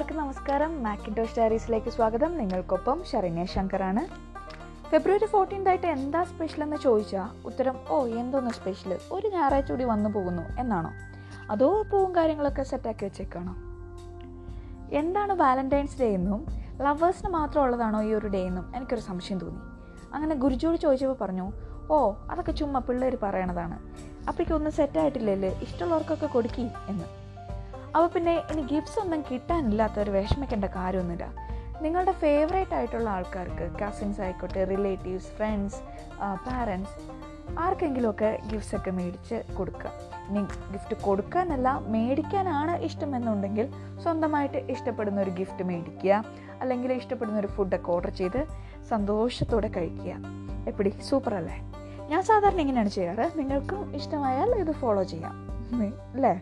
എല്ലാവർക്കും നമസ്കാരം. മാക്കിൻഡോ ഡയറീസിലേക്ക് സ്വാഗതം. നിങ്ങൾക്കൊപ്പം ഷറിനെ ശങ്കറാണ്. ഫെബ്രുവരി ഫോർട്ടീൻത് ആയിട്ട് എന്താ സ്പെഷ്യൽ എന്ന് ചോദിച്ചാൽ ഉത്തരം ഓ എന്തോന്ന് സ്പെഷ്യൽ ഒരു ഞായറാഴ്ച കൂടി വന്നു പോകുന്നു എന്നാണോ? അതോ പൂവും കാര്യങ്ങളൊക്കെ സെറ്റാക്കി വെച്ചേക്കാണോ? എന്താണ് വാലന്റൈൻസ് ഡേ എന്നും ലവേഴ്സിന് മാത്രം ഉള്ളതാണോ ഈ ഒരു ഡേ എന്നും എനിക്കൊരു സംശയം തോന്നി. അങ്ങനെ ഗുരുജോട് ചോദിച്ചപ്പോൾ പറഞ്ഞു ഓ അതൊക്കെ ചുമ്മാ പിള്ളേർ പറയണതാണ്. അപ്പോഴേക്കൊന്നും സെറ്റായിട്ടില്ലല്ലേ ഇഷ്ടമുള്ളവർക്കൊക്കെ കൊടുക്കി എന്ന്. അപ്പോൾ പിന്നെ ഇനി ഗിഫ്റ്റ്സ് ഒന്നും കിട്ടാനില്ലാത്ത ഒരു വിഷമിക്കേണ്ട കാര്യമൊന്നുമില്ല. നിങ്ങളുടെ ഫേവറേറ്റ് ആയിട്ടുള്ള ആൾക്കാർക്ക് കസിൻസ് ആയിക്കോട്ടെ റിലേറ്റീവ്സ് ഫ്രണ്ട്സ് പാരൻസ് ആർക്കെങ്കിലുമൊക്കെ ഗിഫ്റ്റ്സ് ഒക്കെ മേടിച്ച് കൊടുക്കുക ഇനി ഗിഫ്റ്റ് കൊടുക്കാനല്ല മേടിക്കാനാണ് ഇഷ്ടമെന്നുണ്ടെങ്കിൽ സ്വന്തമായിട്ട് ഇഷ്ടപ്പെടുന്ന ഒരു ഗിഫ്റ്റ് മേടിക്കുക. അല്ലെങ്കിൽ ഇഷ്ടപ്പെടുന്ന ഒരു ഫുഡൊക്കെ ഓർഡർ ചെയ്ത് സന്തോഷത്തോടെ കഴിക്കുക. എപ്പിടി? സൂപ്പർ അല്ലേ? ഞാൻ സാധാരണ ഇങ്ങനെയാണ് ചെയ്യാറ്. നിങ്ങൾക്കും ഇഷ്ടമായാൽ ഇത് ഫോളോ ചെയ്യാം. അല്ലേ?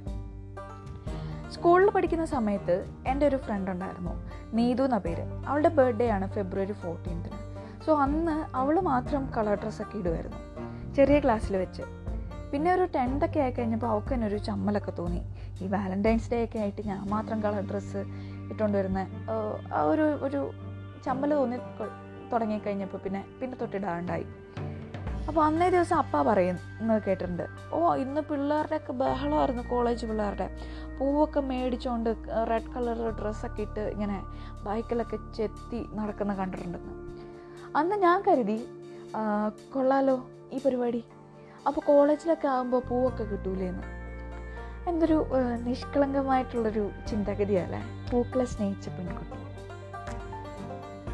സ്കൂളിൽ പഠിക്കുന്ന സമയത്ത് എന്റെ ഒരു ഫ്രണ്ട് ഉണ്ടായിരുന്നു. നീതു എന്ന പേര്. അവളുടെ ബർത്ത്ഡേ ആണ് ഫെബ്രുവരി ഫോർട്ടീൻത്തിന് സോ അന്ന് അവൾ മാത്രം കളർ ഡ്രസ്സൊക്കെ ഇടുമായിരുന്നു ചെറിയ ക്ലാസ്സിൽ വെച്ച്. പിന്നെ ഒരു ടെൻത്തൊക്കെ ആയി കഴിഞ്ഞപ്പോൾ അവൾക്ക് തന്നെ ഒരു ചമ്മലൊക്കെ തോന്നി. ഈ വാലന്റൈൻസ് ഡേ ഒക്കെ ആയിട്ട് ഞാൻ മാത്രം കളർ ഡ്രസ്സ് ഇട്ടുകൊണ്ട് വരുന്ന. ആ ഒരു ഒരു ചമ്മൽ തോന്നി തുടങ്ങിക്കഴിഞ്ഞപ്പോൾ പിന്നെ പിന്നെ തൊട്ടിടാണ്ടായി. അപ്പോൾ അന്നേ ദിവസം അപ്പ പറയുന്നത് കേട്ടിട്ടുണ്ട്. ഓ ഇന്ന് പിള്ളേരുടെയൊക്കെ ബഹളമായിരുന്നു കോളേജ് പിള്ളേരുടെ. പൂവൊക്കെ മേടിച്ചുകൊണ്ട് റെഡ് കളർ ഡ്രസ്സൊക്കെ ഇട്ട് ഇങ്ങനെ ബൈക്കിലൊക്കെ ചെത്തി നടക്കുന്ന കണ്ടിട്ടുണ്ടെന്ന് അന്ന് ഞാൻ കരുതി കൊള്ളാലോ ഈ പരിപാടി. അപ്പോൾ കോളേജിലൊക്കെ ആകുമ്പോൾ പൂവൊക്കെ കിട്ടൂലേന്ന്. എന്തൊരു നിഷ്കളങ്കമായിട്ടുള്ളൊരു ചിന്താഗതിയല്ലേ പൂക്കളെ സ്നേഹിച്ച പെൺകുട്ടി.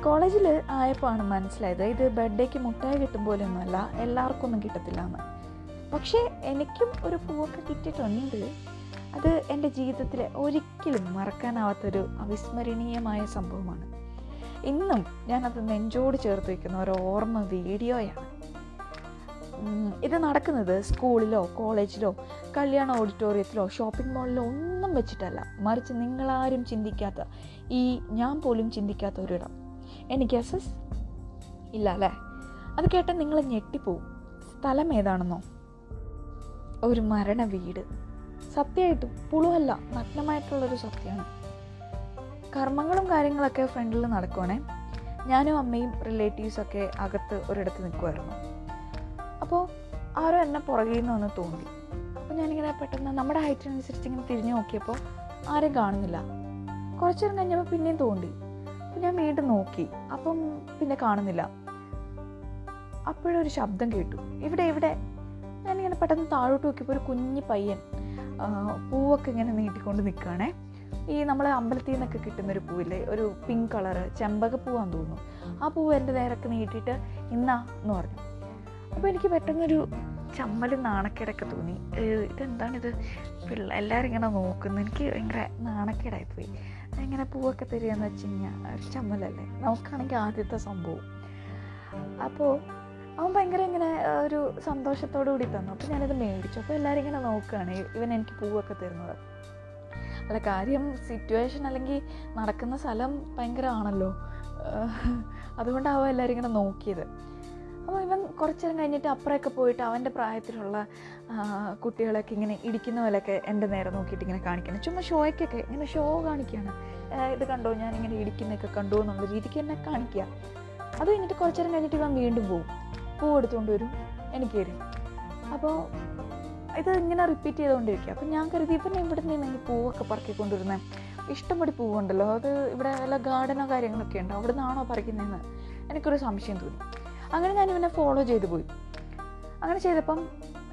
കോളേജിൽ ആയപ്പോൾ ആണ് മനസ്സിലായത്. ഇത് ബർത്ത്ഡേക്ക് മുട്ടായി കിട്ടും പോലെയൊന്നുമല്ല എല്ലാവർക്കും ഒന്നും കിട്ടത്തില്ല എന്ന്. പക്ഷേ എനിക്കും ഒരു പൂവൊക്കെ കിട്ടിയിട്ടുണ്ട്. അത് എന്റെ ജീവിതത്തിലെ ഒരിക്കലും മറക്കാനാവാത്തൊരു അവിസ്മരണീയമായ സംഭവമാണ്. ഇന്നും ഞാനത് നെഞ്ചോട് ചേർത്ത് വയ്ക്കുന്ന ഒരു ഓർമ്മ വീഡിയോയാണ്. ഇത് നടക്കുന്നത് സ്കൂളിലോ കോളേജിലോ കല്യാണ ഓഡിറ്റോറിയത്തിലോ ഷോപ്പിംഗ് മോളിലോ ഒന്നും വെച്ചിട്ടല്ല. മറിച്ച് നിങ്ങളാരും ചിന്തിക്കാത്ത ഈ ഞാൻ പോലും ചിന്തിക്കാത്ത ഒരിടം. എനിക്ക് എസ് ഇല്ല അല്ലേ? അത് കേട്ടാൽ നിങ്ങൾ ഞെട്ടിപ്പോവും. സ്ഥലം ഏതാണെന്നോ? ഒരു മരണ വീട്. സത്യമായിട്ടും പുളുവല്ല നഗ്നമായിട്ടുള്ളൊരു സത്യമാണ്. കർമ്മങ്ങളും കാര്യങ്ങളൊക്കെ ഫ്രണ്ടിൽ നടക്കുവാണേ. ഞാനും അമ്മയും റിലേറ്റീവ്സൊക്കെ അകത്ത് ഒരിടത്ത് നിൽക്കുമായിരുന്നു അപ്പോൾ ആരോ എന്നെ പുറകിൽ നിന്ന് ഒന്ന് തോന്നി. അപ്പോൾ ഞാനിങ്ങനെ പെട്ടെന്ന് നമ്മുടെ ഹൈറ്റിനനുസരിച്ച് ഇങ്ങനെ തിരിഞ്ഞു നോക്കിയപ്പോൾ ആരെയും കാണുന്നില്ല. കുറച്ചു നേരം കഴിഞ്ഞപ്പോൾ പിന്നെയും തോണ്ടി ഞാൻ വീണ്ടും നോക്കി. അപ്പം പിന്നെ കാണുന്നില്ല. അപ്പോഴൊരു ശബ്ദം കേട്ടു. ഇവിടെ ഇവിടെ ഞാൻ ഇങ്ങനെ പെട്ടെന്ന് താഴോട്ട് നോക്കിയപ്പോൾ ഒരു കുഞ്ഞു പയ്യൻ പൂവൊക്കെ ഇങ്ങനെ നീട്ടിക്കൊണ്ട് നിൽക്കുകയാണേ ഈ നമ്മളെ അമ്പലത്തിൽ നിന്നൊക്കെ കിട്ടുന്നൊരു പൂവില്ലേ? ഒരു പിങ്ക് കളറ് ചെമ്പക പൂവാന്ന് തോന്നുന്നു. ആ പൂവ് എന്റെ നേരൊക്കെ നീട്ടിയിട്ട് ഇന്നാ എന്ന് പറഞ്ഞു. അപ്പോൾ എനിക്ക് പെട്ടെന്നൊരു ചമ്മലും നാണക്കേടൊക്കെ തോന്നി. ഇതെന്താണിത്? പിള്ള എല്ലാവരും ഇങ്ങനെ നോക്കുന്നു. എനിക്ക് ഭയങ്കര നാണക്കേടായിപ്പോയി. എങ്ങനെ പൂവൊക്കെ തരികയെന്ന് വെച്ച് കഴിഞ്ഞാൽ ഒരു ചമ്മലല്ലേ? നമുക്കാണെങ്കിൽ ആദ്യത്തെ സംഭവം. അപ്പോൾ അവൻ ഭയങ്കര ഇങ്ങനെ ഒരു സന്തോഷത്തോടു കൂടി തന്നു. അപ്പോൾ ഞാനിത് മേടിച്ചു. അപ്പോൾ എല്ലാവരും ഇങ്ങനെ നോക്കുകയാണ് ഇവൻ എനിക്ക് പൂവൊക്കെ തരുന്നത്. അല്ല കാര്യം സിറ്റുവേഷൻ അല്ലെങ്കിൽ നടക്കുന്ന സ്ഥലം ഭയങ്കരമാണല്ലോ അതുകൊണ്ടാവും എല്ലാവരും ഇങ്ങനെ നോക്കിയത്. അപ്പോൾ ഇവൻ കുറച്ച് നേരം കഴിഞ്ഞിട്ട് അപ്പുറമൊക്കെ പോയിട്ട് അവന്റെ പ്രായത്തിലുള്ള കുട്ടികളൊക്കെ ഇങ്ങനെ ഇടിക്കുന്ന പോലെയൊക്കെ എന്റെ നേരെ നോക്കിയിട്ട് ഇങ്ങനെ കാണിക്കണം ചുമ്മാ ഷോയ്ക്കൊക്കെ ഇങ്ങനെ ഷോ കാണിക്കുകയാണ്. ഇത് കണ്ടോ? ഞാൻ ഇങ്ങനെ ഇടിക്കുന്നൊക്കെ കണ്ടു എന്നുള്ള രീതിക്ക് എന്നെ കാണിക്കുക. അത് കഴിഞ്ഞിട്ട് കുറച്ച് നേരം കഴിഞ്ഞിട്ട് ഇവൻ വീണ്ടും പോകും പൂ എടുത്തുകൊണ്ട് വരും എനിക്ക് തരും. അപ്പോൾ ഇത് ഇങ്ങനെ റിപ്പീറ്റ് ചെയ്തുകൊണ്ടിരിക്കുക. അപ്പം ഞാൻ കരുതി ഇവൻ ഇവിടെ നിന്ന് ഈ പൂവൊക്കെ പറക്കിക്കൊണ്ടിരുന്നത് ഇഷ്ടംപടി പൂവുണ്ടല്ലോ. അത് ഇവിടെ വല്ല ഗാർഡനോ കാര്യങ്ങളൊക്കെ ഉണ്ടോ? അവിടെ നിന്നാണോ പറിക്കുന്നതെന്ന് എനിക്കൊരു സംശയം തോന്നി. അങ്ങനെ ഞാൻ ഇവനെ ഫോളോ ചെയ്തു പോയി. അങ്ങനെ ചെയ്തപ്പം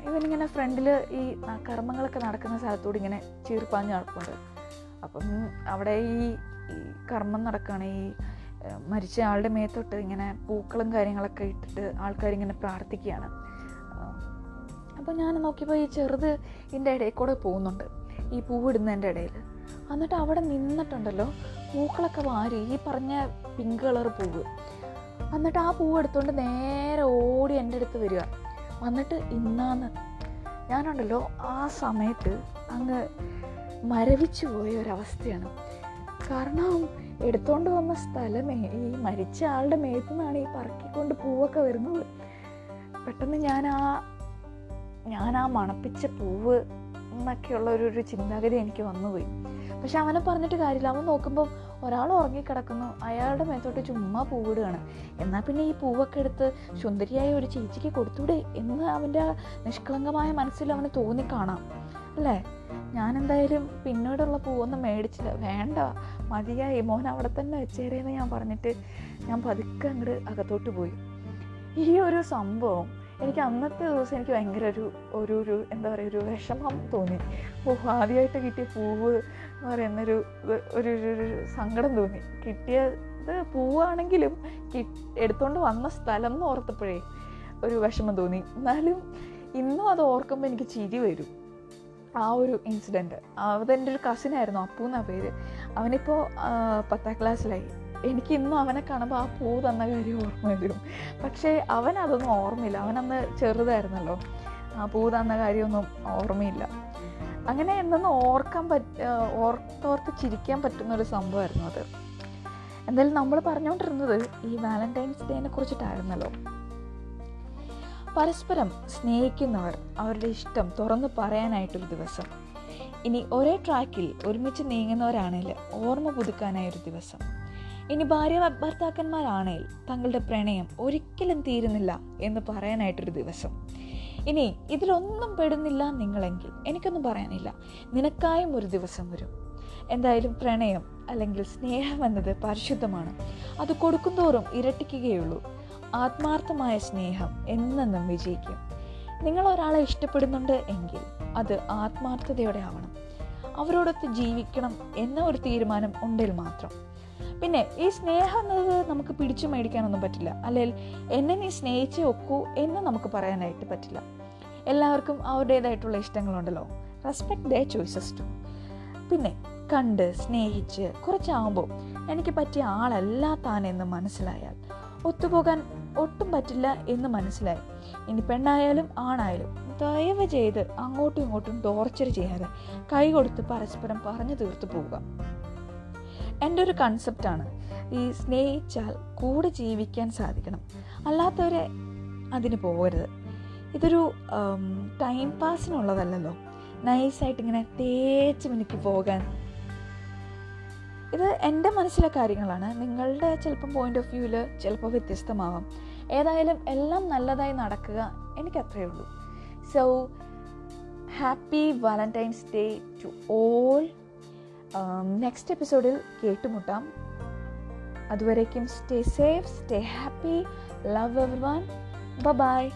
ഇവനിങ്ങനെ ഫ്രണ്ടിൽ ഈ കർമ്മങ്ങളൊക്കെ നടക്കുന്ന സ്ഥലത്തൂടെ ഇങ്ങനെ ചീർപ്പാഞ്ഞ് നടക്കുന്നുണ്ട് അപ്പം അവിടെ ഈ കർമ്മം നടക്കുകയാണ് ഈ മരിച്ച ആളുടെ മേത്തൊട്ട് ഇങ്ങനെ പൂക്കളും കാര്യങ്ങളൊക്കെ ഇട്ടിട്ട് ആൾക്കാരിങ്ങനെ പ്രാർത്ഥിക്കുകയാണ്. അപ്പോൾ ഞാൻ നോക്കിയപ്പോൾ ഈ ചെറുത് ഇതിന്റെ ഇടയിൽ കൂടെ പോകുന്നുണ്ട്. ഈ പൂവിടുന്നതിന്റെ ഇടയിൽ. എന്നിട്ട് അവിടെ നിന്നിട്ടുണ്ടല്ലോ പൂക്കളൊക്കെ വാരി ഈ പറഞ്ഞ പിങ്ക് കളർ പൂവ്. എന്നിട്ട് ആ പൂവ് എടുത്തുകൊണ്ട് നേരെ ഓടി എന്റെ അടുത്ത് വരിക. വന്നിട്ട് ഇന്നാന്ന് ഞാനുണ്ടല്ലോ ആ സമയത്ത് അങ്ങ് മരവിച്ചു പോയ ഒരവസ്ഥയാണ്. കാരണം എടുത്തോണ്ട് വന്ന സ്ഥലമേ ഈ മരിച്ച ആളുടെ മേത്തു നിന്നാണ് ഈ പറക്കിക്കൊണ്ട് പൂവൊക്കെ വരുന്നത്. പെട്ടെന്ന് ഞാൻ ആ ഞാൻ ആ മണപ്പിച്ച പൂവ് എന്നൊക്കെയുള്ള ഒരു ഒരു ചിന്താഗതി എനിക്ക് വന്നുപോയി. പക്ഷെ അവനെ പറഞ്ഞിട്ട് കാര്യമില്ല. അവൻ നോക്കുമ്പോൾ ഒരാൾ ഉറങ്ങിക്കിടക്കുന്നു. അയാളുടെ മേത്തോട്ട് ചുമ്മാ പൂവിടുകയാണ് എന്നാൽ പിന്നെ ഈ പൂവൊക്കെ എടുത്ത് സുന്ദരിയായ ഒരു ചേച്ചിക്ക് കൊടുത്തൂടെ എന്ന് അവന്റെ നിഷ്കളങ്കമായ മനസ്സിൽ അവന് തോന്നിക്കാണാം. അല്ലേ? ഞാൻ എന്തായാലും പിന്നീടുള്ള പൂവൊന്നും മേടിച്ചില്ല. വേണ്ട. മതിയായി. മോൻ അവിടെ തന്നെ വെച്ചേരേന്ന് ഞാൻ പറഞ്ഞിട്ട് ഞാൻ പതുക്കെ അങ്ങോട്ട് അകത്തോട്ട് പോയി. ഈ ഒരു സംഭവം എനിക്ക് അന്നത്തെ ദിവസം എനിക്ക് ഭയങ്കര ഒരു ഒരു ഒരു എന്താ പറയുക ഒരു വിഷമം തോന്നി. ഓ ആദ്യമായിട്ട് കിട്ടിയ പൂവ് എന്ന് പറയുന്നൊരു ഒരു ഒരു സങ്കടം തോന്നി. കിട്ടിയത് പൂവാണെങ്കിലും കി എടുത്തുകൊണ്ട് വന്ന സ്ഥലം എന്ന് ഓർത്തപ്പോഴേ ഒരു വിഷമം തോന്നി. എന്നാലും ഇന്നും അത് ഓർക്കുമ്പോൾ എനിക്ക് ചിരി വരും. ആ ഒരു ഇൻസിഡന്റ് അതെന്റെ ഒരു കസിനായിരുന്നു അപ്പു എന്നാ പേര്. അവനിപ്പോൾ പത്താം ക്ലാസ്സിലായി എനിക്ക് ഇന്നും അവനെ കാണുമ്പോൾ ആ പൂ തന്ന കാര്യം ഓർമ്മ വരും. പക്ഷേ അവൻ അതൊന്നും ഓർമ്മയില്ല. അവനന്ന് ചെറുതായിരുന്നല്ലോ. ആ പൂ തന്ന കാര്യമൊന്നും ഓർമ്മയില്ല. അങ്ങനെ എന്തെന്ന് ഓർക്കാൻ പറ്റ ഓർത്തോർത്ത് ചിരിക്കാൻ പറ്റുന്ന ഒരു സംഭവമായിരുന്നു അത്. എന്തായാലും നമ്മൾ പറഞ്ഞുകൊണ്ടിരുന്നത് ഈ വാലന്റൈൻസ് ഡേനെ കുറിച്ചിട്ടായിരുന്നല്ലോ. പരസ്പരം സ്നേഹിക്കുന്നവർ അവരുടെ ഇഷ്ടം തുറന്നു പറയാനായിട്ടൊരു ദിവസം. ഇനി ഒരേ ട്രാക്കിൽ ഒരുമിച്ച് നീങ്ങുന്നവരാണെങ്കിൽ ഓർമ്മ പുതുക്കാനായൊരു ദിവസം. ഇനി ഭാര്യ ഭർത്താക്കന്മാരാണേൽ തങ്ങളുടെ പ്രണയം ഒരിക്കലും തീരുന്നില്ല എന്ന് പറയാനായിട്ടൊരു ദിവസം. ഇനി ഇതിലൊന്നും പെടുന്നില്ല നിങ്ങളെങ്കിൽ എനിക്കൊന്നും പറയാനില്ല. നിനക്കായും ഒരു ദിവസം വരും. എന്തായാലും പ്രണയം അല്ലെങ്കിൽ സ്നേഹം എന്നത് പരിശുദ്ധമാണ്. അത് കൊടുക്കുന്തോറും ഇരട്ടിക്കുകയുള്ളൂ. ആത്മാർത്ഥമായ സ്നേഹം എന്നെന്നും വിജയിക്കും. നിങ്ങൾ ഒരാളെ ഇഷ്ടപ്പെടുന്നുണ്ട് എങ്കിൽ അത് ആത്മാർത്ഥതയോടെ ആവണം. അവരോടൊത്ത് ജീവിക്കണം എന്ന ഒരു തീരുമാനം ഉണ്ടെങ്കിൽ മാത്രം. പിന്നെ ഈ സ്നേഹം എന്നത് നമുക്ക് പിടിച്ചു മേടിക്കാനൊന്നും പറ്റില്ല. അല്ലെങ്കിൽ എന്നെ നീ സ്നേഹിച്ചേ ഒക്കൂ എന്ന് നമുക്ക് പറയാനായിട്ട് പറ്റില്ല. എല്ലാവർക്കും അവരുടേതായിട്ടുള്ള ഇഷ്ടങ്ങളുണ്ടല്ലോ. റെസ്പെക്ട് ദ ചോയ്സസ് ടു പിന്നെ കണ്ട് സ്നേഹിച്ച് കുറച്ചാകുമ്പോൾ എനിക്ക് പറ്റിയ ആളല്ല താൻ എന്ന് മനസ്സിലായാൽ ഒത്തുപോകാൻ ഒട്ടും പറ്റില്ല എന്ന് മനസ്സിലായി. ഇനി പെണ്ണായാലും ആണായാലും ദയവ് ചെയ്ത് അങ്ങോട്ടും ഇങ്ങോട്ടും ടോർച്ചർ ചെയ്യാതെ കൈ കൊടുത്ത് പരസ്പരം പറഞ്ഞു തീർത്തു പോവുക. എന്റെ ഒരു കൺസെപ്റ്റാണ് ഈ സ്നേഹിച്ചാൽ കൂടെ ജീവിക്കാൻ സാധിക്കണം. അല്ലാത്തവരെ അതിന് പോകരുത്. ഇതൊരു ടൈം പാസിനുള്ളതല്ലല്ലോ നൈസായിട്ട് ഇങ്ങനെ തേച്ച് മിനുക്കി പോകാൻ. ഇത് എന്റെ മനസ്സിലെ കാര്യങ്ങളാണ്. നിങ്ങളുടെ ചിലപ്പം പോയിന്റ് ഓഫ് വ്യൂവിൽ ചിലപ്പോൾ വ്യത്യസ്തമാവാം. ഏതായാലും എല്ലാം നല്ലതായി നടക്കുക എനിക്ക് അത്രയേ ഉള്ളൂ. So happy Valentine's day to all next എപ്പിസോഡിൽ കേട്ടുമുട്ടാം. അതുവരേക്കും stay safe stay happy love everyone bye